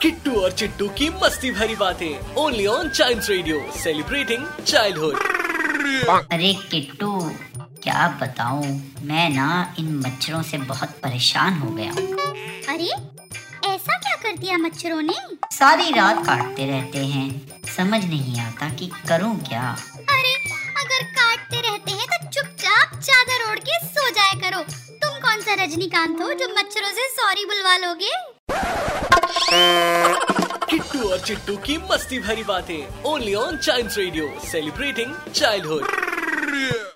किट्टू और चिट्टू की मस्ती भरी बातें only on child radio celebrating childhood अरे किट्टू क्या बताऊँ? मैं ना इन मच्छरों से बहुत परेशान हो गया अरे ऐसा क्या कर दिया मच्छरों ने? सारी रात काटते रहते हैं। समझ नहीं आता कि करूँ क्या। करो तुम कौन सा रजनीकांत हो जो मच्छरों से सॉरी बुलवा लोगे किट्टू और चिट्टू की मस्ती भरी बातें only on child radio celebrating childhood